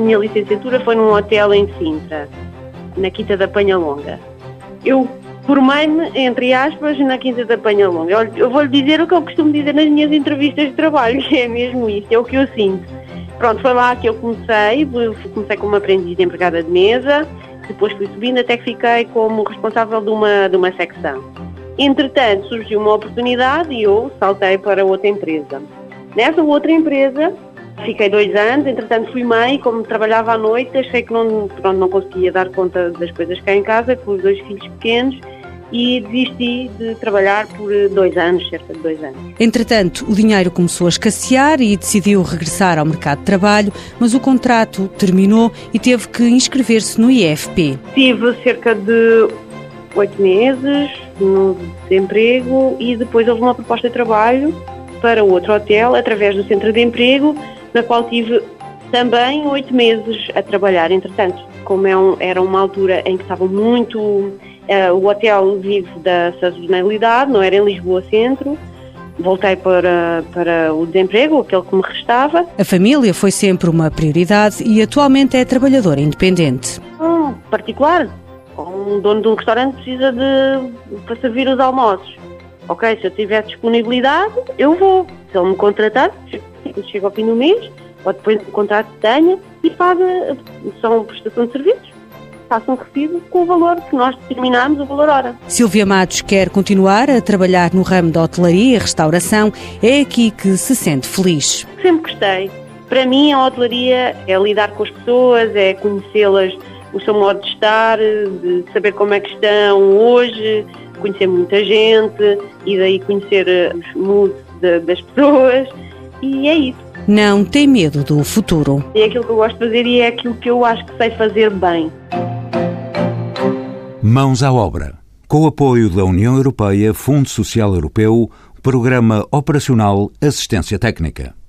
minha licenciatura foi num hotel em Sintra, na Quinta da Penha Longa. Eu formei-me, entre aspas, na Quinta da Penha Longa. Eu vou-lhe dizer o que eu costumo dizer nas minhas entrevistas de trabalho, que é mesmo isso, é o que eu sinto. Pronto, foi lá que eu comecei, comecei como aprendiz de empregada de mesa, depois fui subindo até que fiquei como responsável de uma, de uma secção. Entretanto, surgiu uma oportunidade e eu saltei para outra empresa. Nessa outra empresa, fiquei dois anos, entretanto fui mãe, como trabalhava à noite, achei que não, pronto, não conseguia dar conta das coisas cá em casa, com os dois filhos pequenos, e desisti de trabalhar por dois anos, cerca de dois anos. Entretanto, o dinheiro começou a escassear e decidiu regressar ao mercado de trabalho, mas o contrato terminou e teve que inscrever-se no IFP. Tive cerca de oito meses no desemprego e depois houve uma proposta de trabalho para outro hotel através do centro de emprego, na qual tive também oito meses a trabalhar. Entretanto, como é um- era uma altura em que estava muito. eh, o hotel vive da sazonalidade, não era em Lisboa Centro. Voltei para, para o desemprego, aquele que me restava. A família foi sempre uma prioridade e atualmente é trabalhadora independente. Um particular, um dono de um restaurante precisa de para servir os almoços. Ok, se eu tiver disponibilidade, eu vou. Se ele me contratar, chego chego ao fim do mês, ou depois do contrato que tenha, e paga, são prestação de serviços. Faça um recibo com o valor que nós determinamos, o valor hora. Silvia Matos quer continuar a trabalhar no ramo da hotelaria e restauração. É aqui que se sente feliz. Sempre gostei. Para mim, a hotelaria é lidar com as pessoas, é conhecê-las, o seu modo de estar, de saber como é que estão hoje, conhecer muita gente e daí conhecer os moods das pessoas. E é isso. Não tem medo do futuro. É aquilo que eu gosto de fazer e é aquilo que eu acho que sei fazer bem. Mãos à obra. Com o apoio da União Europeia, Fundo Social Europeu, Programa Operacional Assistência Técnica.